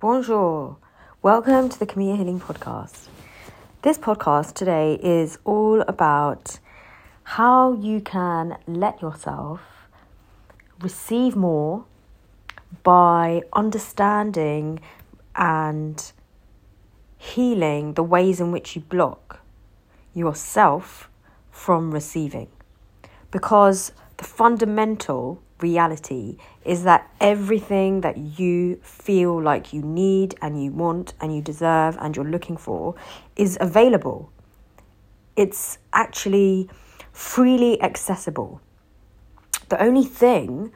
Bonjour. Welcome to the Camilla Healing Podcast. This podcast today is all about how you can let yourself receive more by understanding and healing the ways in which you block yourself from receiving. Because the fundamental reality is that everything that you feel like you need and you want and you deserve and you're looking for is available. It's actually freely accessible. The only thing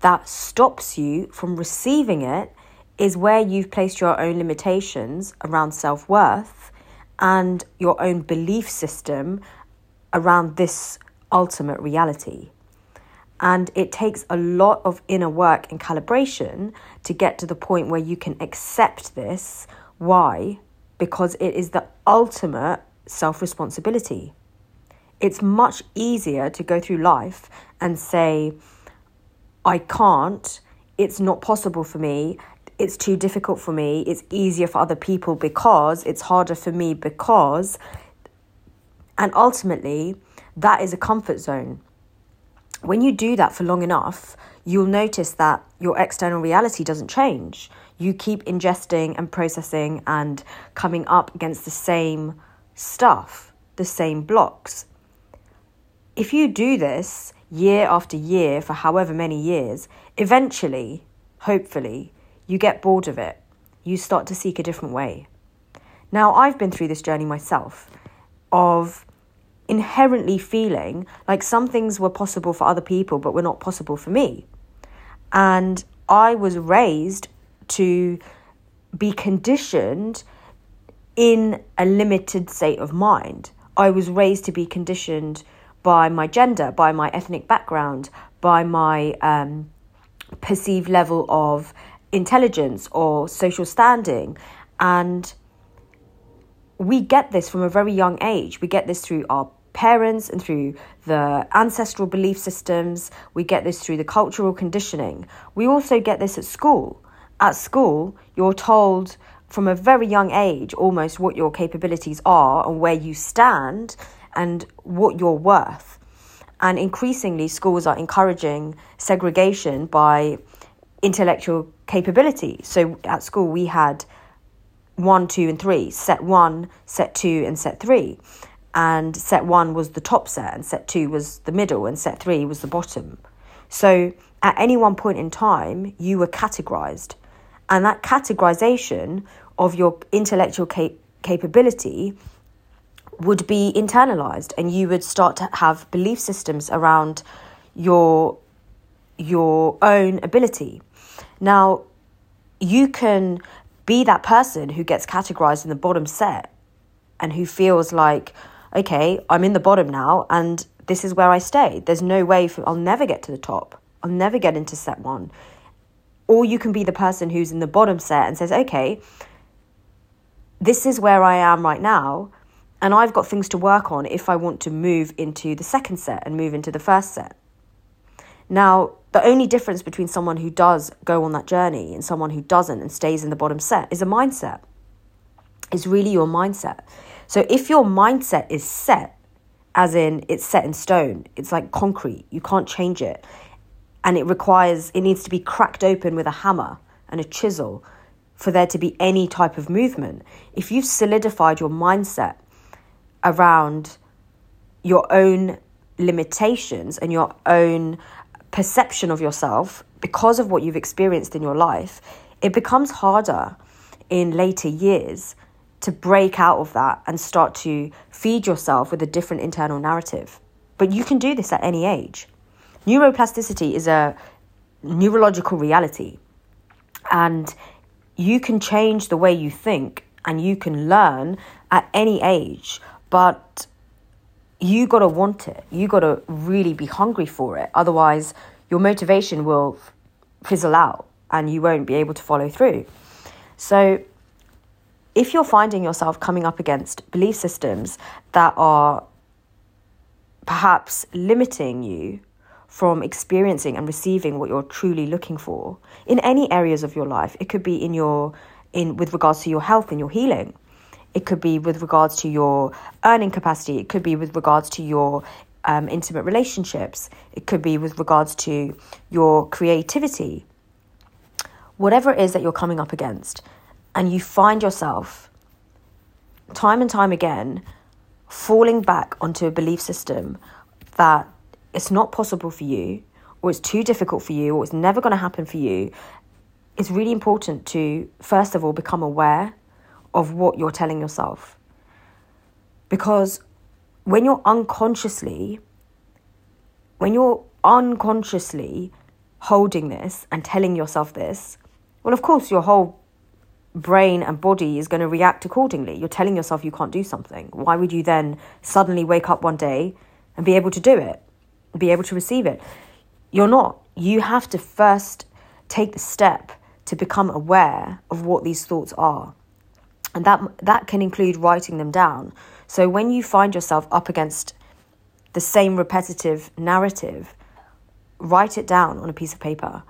that stops you from receiving it is where you've placed your own limitations around self worth and your own belief system around this ultimate reality. And it takes a lot of inner work and calibration to get to the point where you can accept this. Why? Because it is the ultimate self responsibility. It's much easier to go through life and say, I can't, it's not possible for me, it's too difficult for me, it's easier for other people because, it's harder for me because. And ultimately, that is a comfort zone when you do that for long enough, you'll notice that your external reality doesn't change. You keep ingesting and processing and coming up against the same stuff, the same blocks. If you do this year after year for however many years, eventually, hopefully, you get bored of it. You start to seek a different way. Now, I've been through this journey myself of inherently feeling like some things were possible for other people but were not possible for me. And I was raised to be conditioned in a limited state of mind. I was raised to be conditioned by my gender, by my ethnic background, by my um, perceived level of intelligence or social standing. And we get this from a very young age. We get this through our parents and through the ancestral belief systems. We get this through the cultural conditioning. We also get this at school. At school, you're told from a very young age almost what your capabilities are and where you stand and what you're worth. And increasingly, schools are encouraging segregation by intellectual capability. So at school, we had one, two, and three set one, set two, and set three and set one was the top set, and set two was the middle, and set three was the bottom. So at any one point in time, you were categorized, and that categorization of your intellectual cap- capability would be internalized, and you would start to have belief systems around your your own ability. Now, you can be that person who gets categorized in the bottom set and who feels like okay, I'm in the bottom now and this is where I stay. There's no way for, I'll never get to the top. I'll never get into set one. Or you can be the person who's in the bottom set and says, okay, this is where I am right now. And I've got things to work on if I want to move into the second set and move into the first set. Now, the only difference between someone who does go on that journey and someone who doesn't and stays in the bottom set is a mindset. It's really your mindset. So if your mindset is set, as in it's set in stone, it's like concrete, you can't change it. And it requires, it needs to be cracked open with a hammer and a chisel for there to be any type of movement. If you've solidified your mindset around your own limitations and your own perception of yourself because of what you've experienced in your life, it becomes harder in later years to break out of that and start to feed yourself with a different internal narrative. But you can do this at any age. Neuroplasticity is a neurological reality, and you can change the way you think and you can learn at any age, but you got to want it. You got to really be hungry for it. Otherwise, your motivation will fizzle out and you won't be able to follow through. So, if you're finding yourself coming up against belief systems that are perhaps limiting you from experiencing and receiving what you're truly looking for in any areas of your life, it could be in your in with regards to your health and your healing. It could be with regards to your earning capacity. It could be with regards to your um, intimate relationships. It could be with regards to your creativity. Whatever it is that you're coming up against, and you find yourself time and time again falling back onto a belief system that it's not possible for you, or it's too difficult for you, or it's never going to happen for you, it's really important to, first of all, become aware of what you're telling yourself. Because when you're unconsciously, when you're unconsciously holding this and telling yourself this, well, of course, your whole brain and body is going to react accordingly. You're telling yourself you can't do something. Why would you then suddenly wake up one day and be able to do it, be able to receive it? You're not. You have to first take the step to become aware of what these thoughts are. And that that can include writing them down. So when you find yourself up against the same repetitive narrative, write it down on a piece of paper.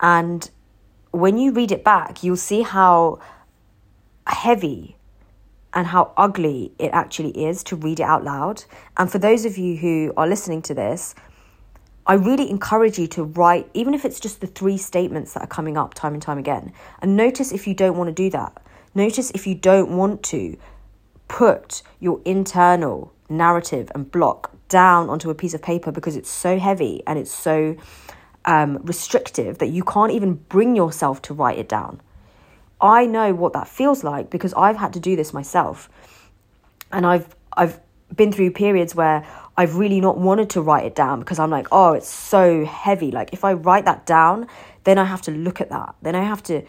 And when you read it back, you'll see how heavy and how ugly it actually is to read it out loud. And for those of you who are listening to this, I really encourage you to write, even if it's just the three statements that are coming up time and time again. And notice if you don't want to do that. Notice if you don't want to put your internal narrative and block down onto a piece of paper because it's so heavy and it's so um, restrictive that you can't even bring yourself to write it down. I know what that feels like because I've had to do this myself. And I've I've been through periods where I've really not wanted to write it down because I'm like, oh, it's so heavy. Like, if I write that down, then I have to look at that. Then I have to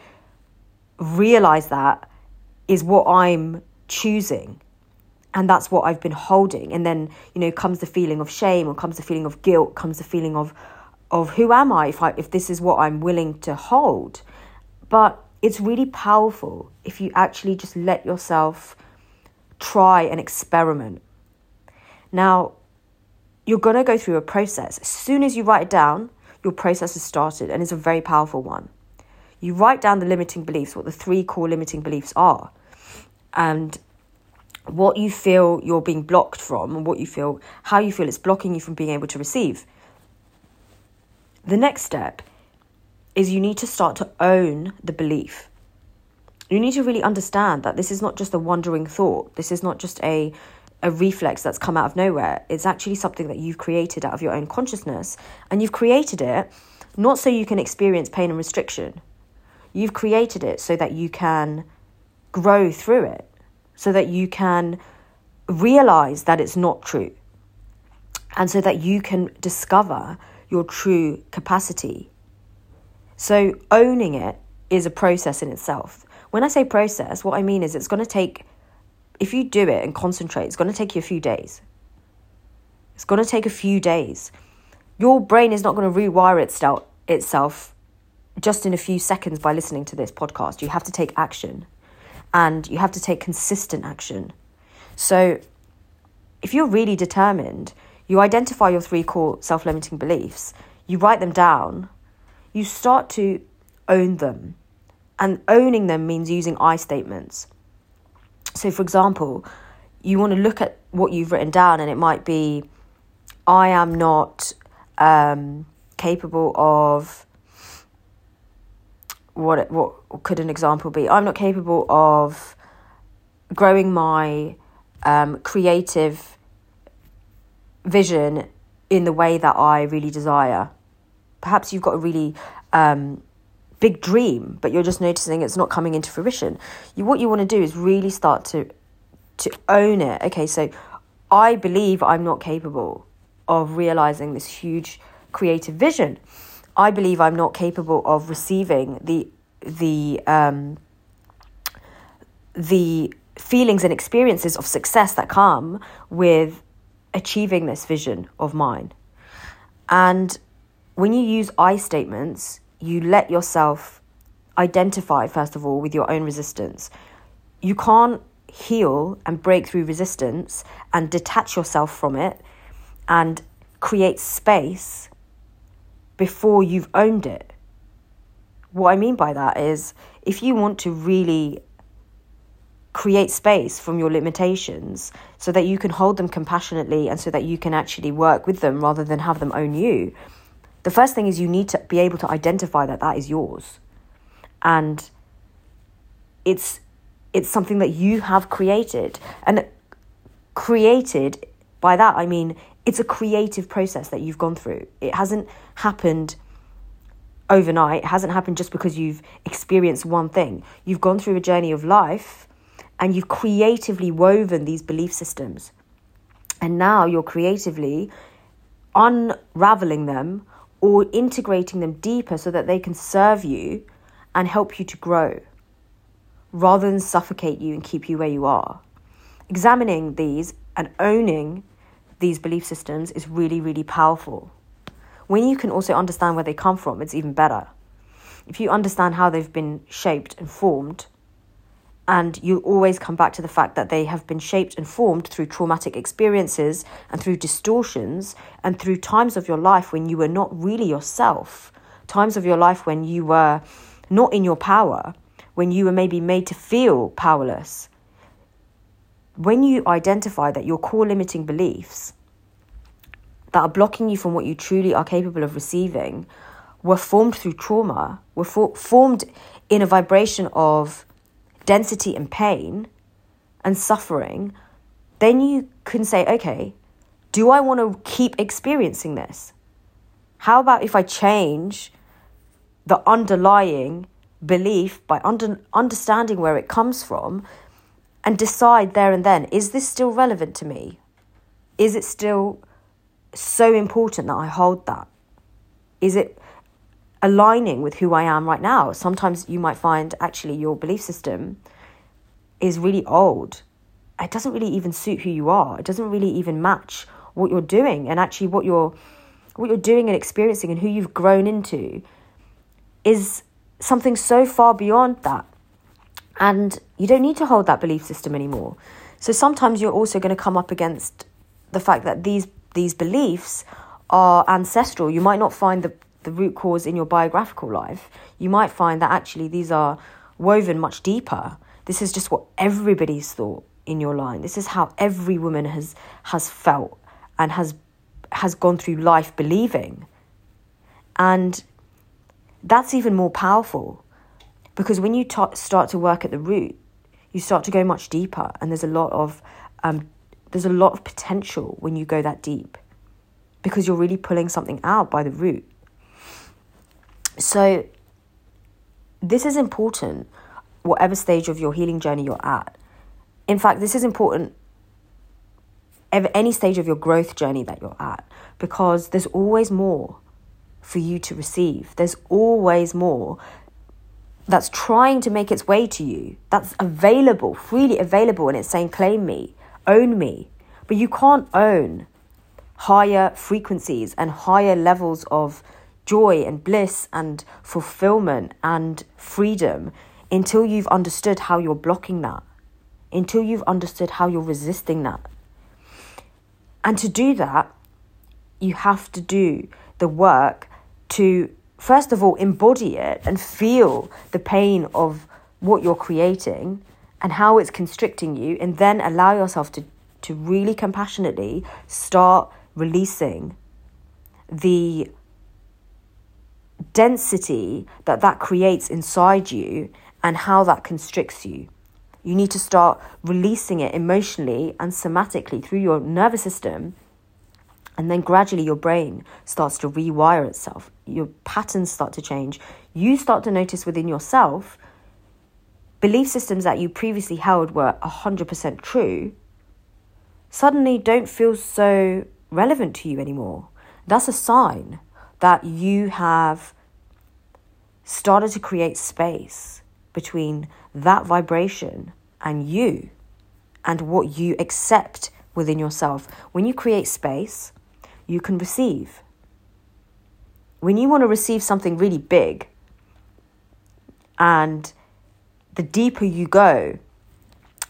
realize that is what I'm choosing. And that's what I've been holding. And then, you know, comes the feeling of shame or comes the feeling of guilt, comes the feeling of, of who am I if, I if this is what I'm willing to hold. But it's really powerful if you actually just let yourself try and experiment. Now, you're going to go through a process. As soon as you write it down, your process has started and it's a very powerful one. You write down the limiting beliefs, what the three core limiting beliefs are, and what you feel you're being blocked from, and what you feel, how you feel it's blocking you from being able to receive. The next step is you need to start to own the belief. You need to really understand that this is not just a wandering thought. This is not just a a reflex that's come out of nowhere. It's actually something that you've created out of your own consciousness. And you've created it not so you can experience pain and restriction. You've created it so that you can grow through it, so that you can realize that it's not true, and so that you can discover your true capacity. So, owning it is a process in itself. When I say process, what I mean is it's going to take if you do it and concentrate, it's going to take you a few days. It's going to take a few days. Your brain is not going to rewire itself, itself just in a few seconds by listening to this podcast. You have to take action and you have to take consistent action. So, if you're really determined, you identify your three core self limiting beliefs, you write them down, you start to own them. And owning them means using I statements. So, for example, you want to look at what you've written down, and it might be, I am not um, capable of. What, what could an example be? I'm not capable of growing my um, creative vision in the way that I really desire. Perhaps you've got a really um, big dream, but you're just noticing it's not coming into fruition. You, what you want to do is really start to to own it. Okay, so I believe I'm not capable of realizing this huge creative vision. I believe I'm not capable of receiving the the um, the feelings and experiences of success that come with achieving this vision of mine. And when you use I statements, you let yourself identify, first of all, with your own resistance. You can't heal and break through resistance and detach yourself from it and create space before you've owned it. What I mean by that is if you want to really create space from your limitations so that you can hold them compassionately and so that you can actually work with them rather than have them own you, the first thing is you need to be able to identify that that is yours. And it's it's something that you have created and created by that I mean it's a creative process that you've gone through. It hasn't happened overnight. It hasn't happened just because you've experienced one thing. You've gone through a journey of life and you've creatively woven these belief systems. And now you're creatively unraveling them or integrating them deeper so that they can serve you and help you to grow rather than suffocate you and keep you where you are. Examining these and owning these belief systems is really, really powerful. When you can also understand where they come from, it's even better. If you understand how they've been shaped and formed, and you always come back to the fact that they have been shaped and formed through traumatic experiences and through distortions and through times of your life when you were not really yourself, times of your life when you were not in your power, when you were maybe made to feel powerless. When you identify that your core limiting beliefs that are blocking you from what you truly are capable of receiving were formed through trauma, were for- formed in a vibration of density and pain and suffering, then you can say, okay, do I want to keep experiencing this? How about if I change the underlying belief by under, understanding where it comes from and decide there and then, is this still relevant to me? Is it still so important that I hold that? Is it aligning with who I am right now? Sometimes you might find actually your belief system is really old. It doesn't really even suit who you are. It doesn't really even match what you're doing and actually what you're what you're doing and experiencing and who you've grown into is something so far beyond that. And you don't need to hold that belief system anymore. So sometimes you're also going to come up against the fact that these these beliefs are ancestral. You might not find the, the root cause in your biographical life. You might find that actually these are woven much deeper. This is just what everybody's thought in your line. This is how every woman has has felt and has has gone through life believing. And that's even more powerful because when you t- start to work at the root, you start to go much deeper, and there's a lot of um, there's a lot of potential when you go that deep because you're really pulling something out by the root. So, this is important, whatever stage of your healing journey you're at. In fact, this is important any stage of your growth journey that you're at because there's always more for you to receive. There's always more that's trying to make its way to you, that's available, freely available, and it's saying, claim me own me. But you can't own higher frequencies and higher levels of joy and bliss and fulfillment and freedom until you've understood how you're blocking that, until you've understood how you're resisting that. And to do that, you have to do the work to, first of all, embody it and feel the pain of what you're creating and how it's constricting you, and then allow yourself to, to really compassionately start releasing the density that that creates inside you and how that constricts you. You need to start releasing it emotionally and somatically through your nervous system. And then gradually your brain starts to rewire itself. Your patterns start to change. You start to notice within yourself belief systems that you previously held were 100% true suddenly don't feel so relevant to you anymore. That's a sign that you have started to create space between that vibration and you and what you accept within yourself. When you create space, you can receive. When you want to receive something really big and the deeper you go,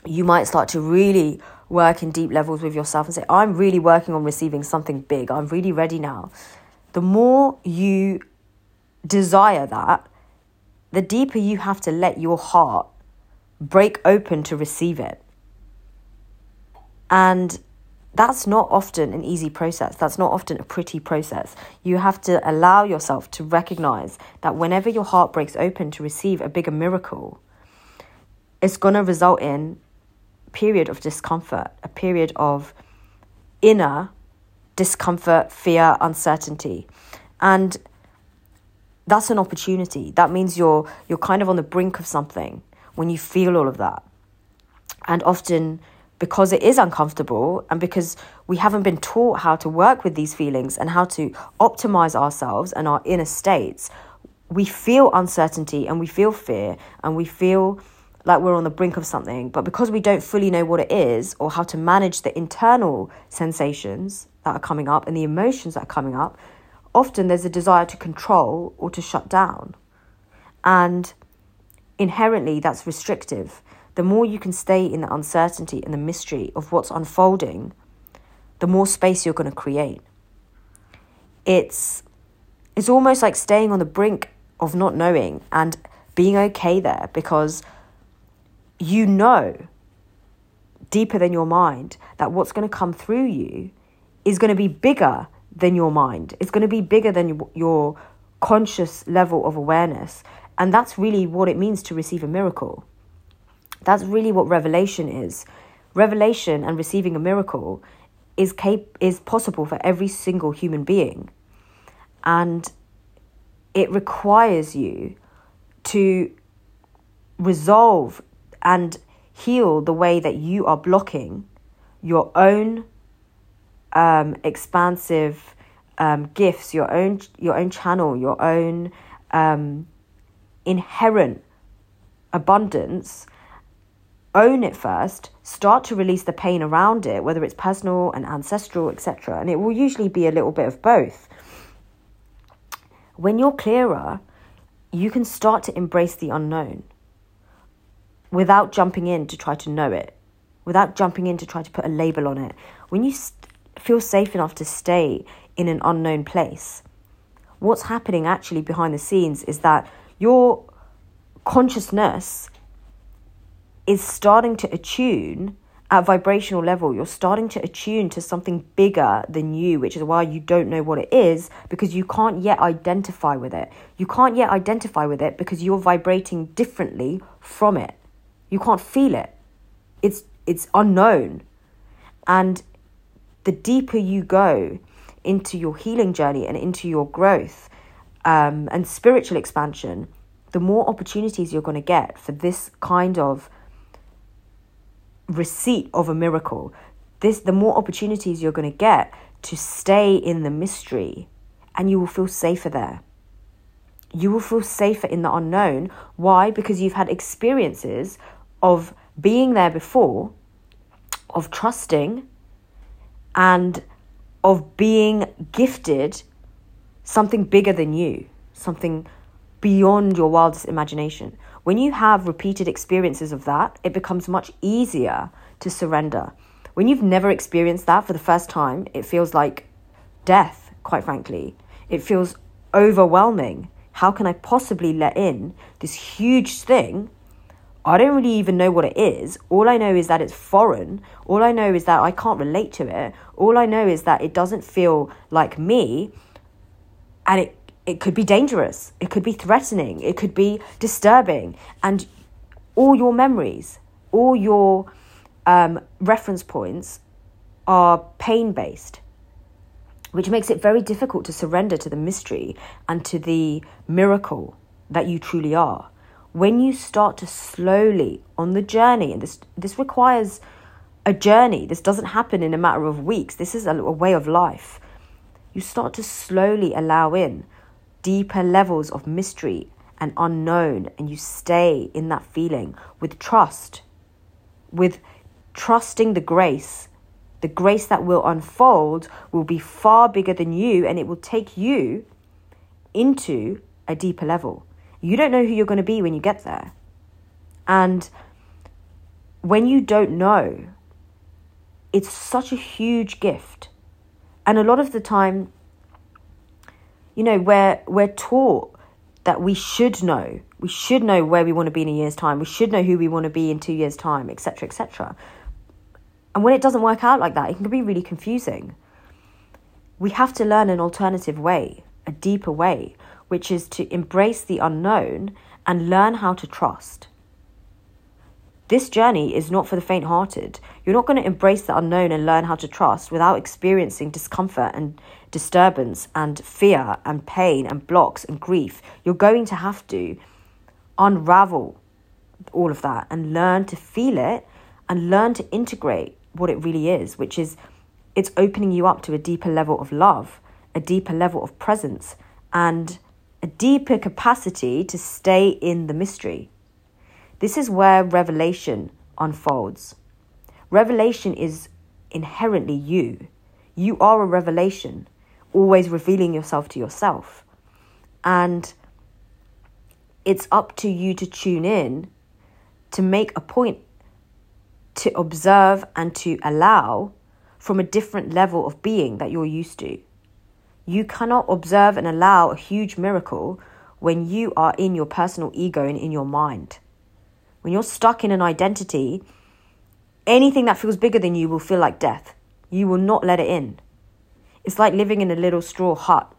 you might start to really work in deep levels with yourself and say, I'm really working on receiving something big. I'm really ready now. The more you desire that, the deeper you have to let your heart break open to receive it. And that's not often an easy process. That's not often a pretty process. You have to allow yourself to recognize that whenever your heart breaks open to receive a bigger miracle, it's going to result in a period of discomfort, a period of inner discomfort, fear, uncertainty. And that's an opportunity. That means you're you're kind of on the brink of something when you feel all of that. And often because it is uncomfortable and because we haven't been taught how to work with these feelings and how to optimize ourselves and our inner states, we feel uncertainty and we feel fear and we feel like we're on the brink of something. But because we don't fully know what it is or how to manage the internal sensations that are coming up and the emotions that are coming up, often there's a desire to control or to shut down. And inherently, that's restrictive the more you can stay in the uncertainty and the mystery of what's unfolding, the more space you're going to create. It's it's almost like staying on the brink of not knowing and being okay there because you know deeper than your mind that what's going to come through you is going to be bigger than your mind. It's going to be bigger than your conscious level of awareness. And that's really what it means to receive a miracle. That's really what revelation is. Revelation and receiving a miracle is cap- is possible for every single human being. And it requires you to resolve and heal the way that you are blocking your own um, expansive um, gifts, your own your own channel, your own um, inherent abundance own it first, start to release the pain around it, whether it's personal and ancestral, etc. And it will usually be a little bit of both. When you're clearer, you can start to embrace the unknown without jumping in to try to know it, without jumping in to try to put a label on it. When you feel safe enough to stay in an unknown place, what's happening actually behind the scenes is that your consciousness is starting to attune at vibrational level. You're starting to attune to something bigger than you, which is why you don't know what it is because you can't yet identify with it. You can't yet identify with it because you're vibrating differently from it. You can't feel it. It's it's unknown. And the deeper you go into your healing journey and into your growth um, and spiritual expansion, the more opportunities you're going to get for this kind of receipt of a miracle, this the more opportunities you're going to get to stay in the mystery and you will feel safer there. You will feel safer in the unknown. Why? Because you've had experiences of being there before, of trusting, and of being gifted something bigger than you, something beyond your wildest imagination. When you have repeated experiences of that, it becomes much easier to surrender. When you've never experienced that for the first time, it feels like death, quite frankly. It feels overwhelming. How can I possibly let in this huge thing? I don't really even know what it is. All I know is that it's foreign. All I know is that I can't relate to it. All I know is that it doesn't feel like me. And it it could be dangerous, it could be threatening, it could be disturbing. And all your memories, all your um, reference points are pain based, which makes it very difficult to surrender to the mystery and to the miracle that you truly are. When you start to slowly on the journey, and this, this requires a journey, this doesn't happen in a matter of weeks, this is a, a way of life. You start to slowly allow in deeper levels of mystery and unknown, and you stay in that feeling with trust, with trusting the grace. The grace that will unfold will be far bigger than you, and it will take you into a deeper level. You don't know who you're going to be when you get there. And when you don't know, it's such a huge gift. And a lot of the time, you know, we're, we're taught that we should know We should know where we want to be in a year's time. We should know who we want to be in two years' time, etc., etc. And when it doesn't work out like that, it can be really confusing. We have to learn an alternative way, a deeper way, which is to embrace the unknown and learn how to trust. This journey is not for the faint hearted. You're not going to embrace the unknown and learn how to trust without experiencing discomfort and disturbance and fear and pain and blocks and grief. You're going to have to unravel all of that and learn to feel it and learn to integrate what it really is, which is it's opening you up to a deeper level of love, a deeper level of presence, and a deeper capacity to stay in the mystery. This is where revelation unfolds. Revelation is inherently you. You are a revelation, always revealing yourself to yourself. And it's up to you to tune in, to make a point, to observe and to allow from a different level of being that you're used to. You cannot observe and allow a huge miracle when you are in your personal ego and in your mind. When you're stuck in an identity, anything that feels bigger than you will feel like death. You will not let it in. It's like living in a little straw hut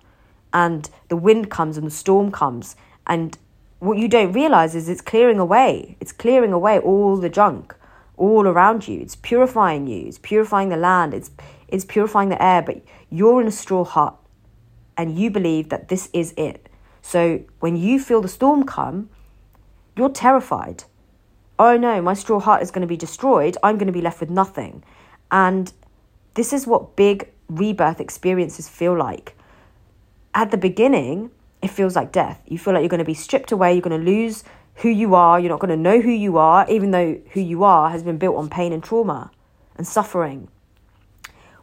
and the wind comes and the storm comes and what you don't realize is it's clearing away. It's clearing away all the junk all around you. It's purifying you. It's purifying the land. It's it's purifying the air, but you're in a straw hut and you believe that this is it. So when you feel the storm come, you're terrified oh no, my straw hut is going to be destroyed. I'm going to be left with nothing. And this is what big rebirth experiences feel like. At the beginning, it feels like death. You feel like you're going to be stripped away, you're going to lose who you are, you're not going to know who you are, even though who you are has been built on pain and trauma and suffering.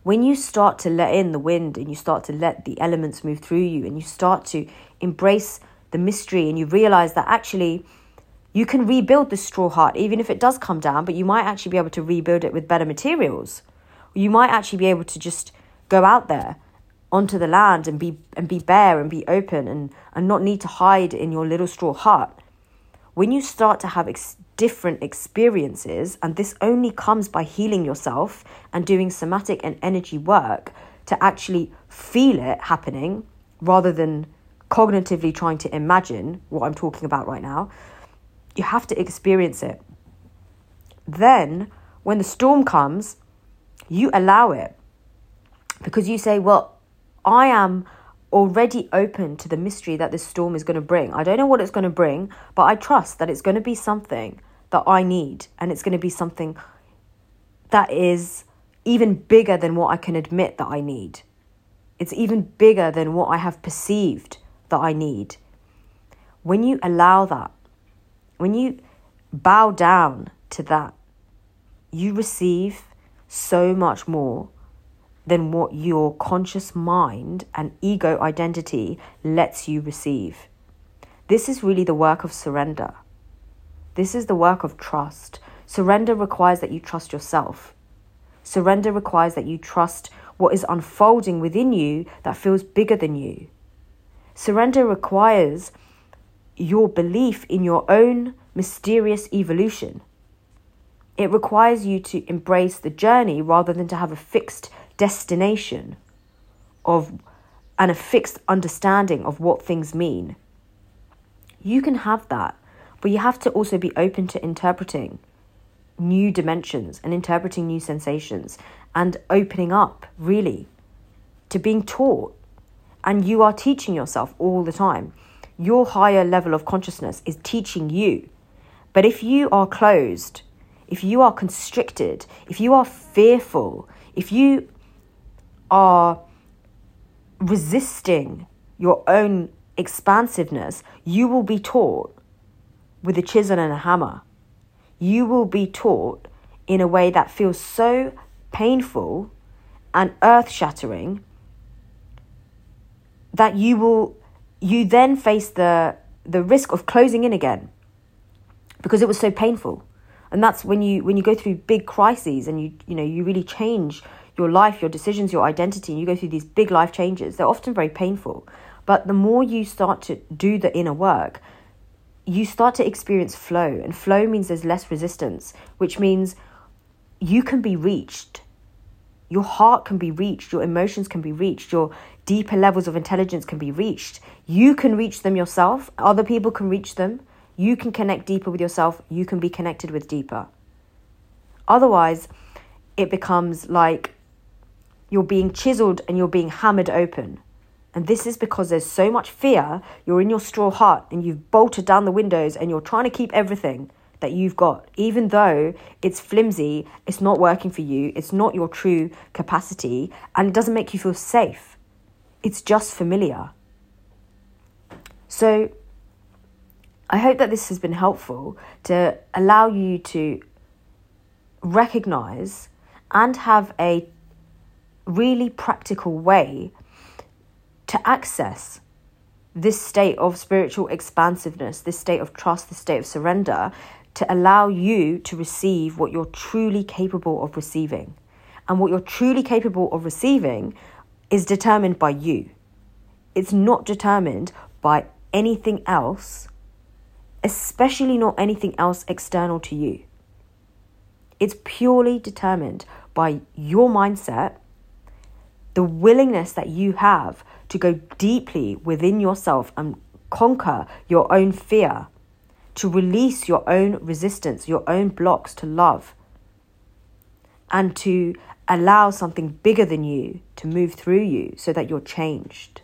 When you start to let in the wind and you start to let the elements move through you and you start to embrace the mystery and you realize that actually you can rebuild the straw hut, even if it does come down, but you might actually be able to rebuild it with better materials. You might actually be able to just go out there onto the land and be and be bare and be open and, and not need to hide in your little straw hut. When you start to have ex- different experiences, and this only comes by healing yourself and doing somatic and energy work to actually feel it happening rather than cognitively trying to imagine what I'm talking about right now you have to experience it. Then, when the storm comes, you allow it because you say, Well, I am already open to the mystery that this storm is going to bring. I don't know what it's going to bring, but I trust that it's going to be something that I need and it's going to be something that is even bigger than what I can admit that I need. It's even bigger than what I have perceived that I need. When you allow that, when you bow down to that, you receive so much more than what your conscious mind and ego identity lets you receive. This is really the work of surrender. This is the work of trust. Surrender requires that you trust yourself. Surrender requires that you trust what is unfolding within you that feels bigger than you. Surrender requires your belief in your own mysterious evolution. It requires you to embrace the journey rather than to have a fixed destination of and a fixed understanding of what things mean. You can have that, but you have to also be open to interpreting new dimensions and interpreting new sensations and opening up, really, to being taught. And you are teaching yourself all the time your higher level of consciousness is teaching you. But if you are closed, if you are constricted, if you are fearful, if you are resisting your own expansiveness, you will be taught with a chisel and a hammer. You will be taught in a way that feels so painful and earth shattering that you will you then face the the risk of closing in again because it was so painful and that's when you when you go through big crises and you you know you really change your life your decisions your identity and you go through these big life changes they're often very painful but the more you start to do the inner work you start to experience flow, and flow means there's less resistance, which means you can be reached. Your heart can be reached, your emotions can be reached, your deeper levels of intelligence can be reached. You can reach them yourself, other people can reach them. You can connect deeper with yourself, you can be connected with deeper. Otherwise, it becomes like you're being chiseled and you're being hammered open. And this is because there's so much fear. You're in your straw hut and you've bolted down the windows and you're trying to keep everything that you've got, even though it's flimsy, it's not working for you, it's not your true capacity, and it doesn't make you feel safe. It's just familiar. So, I hope that this has been helpful to allow you to recognize and have a really practical way to access this state of spiritual expansiveness, this state of trust, this state of surrender, to allow you to receive what you're truly capable of receiving. And what you're truly capable of receiving is determined by you. It's not determined by anything else, especially not anything else external to you. It's purely determined by your mindset, the willingness that you have to go deeply within yourself and conquer your own fear, to release your own resistance, your own blocks to love, and to allow something bigger than you to move through you so that you're changed.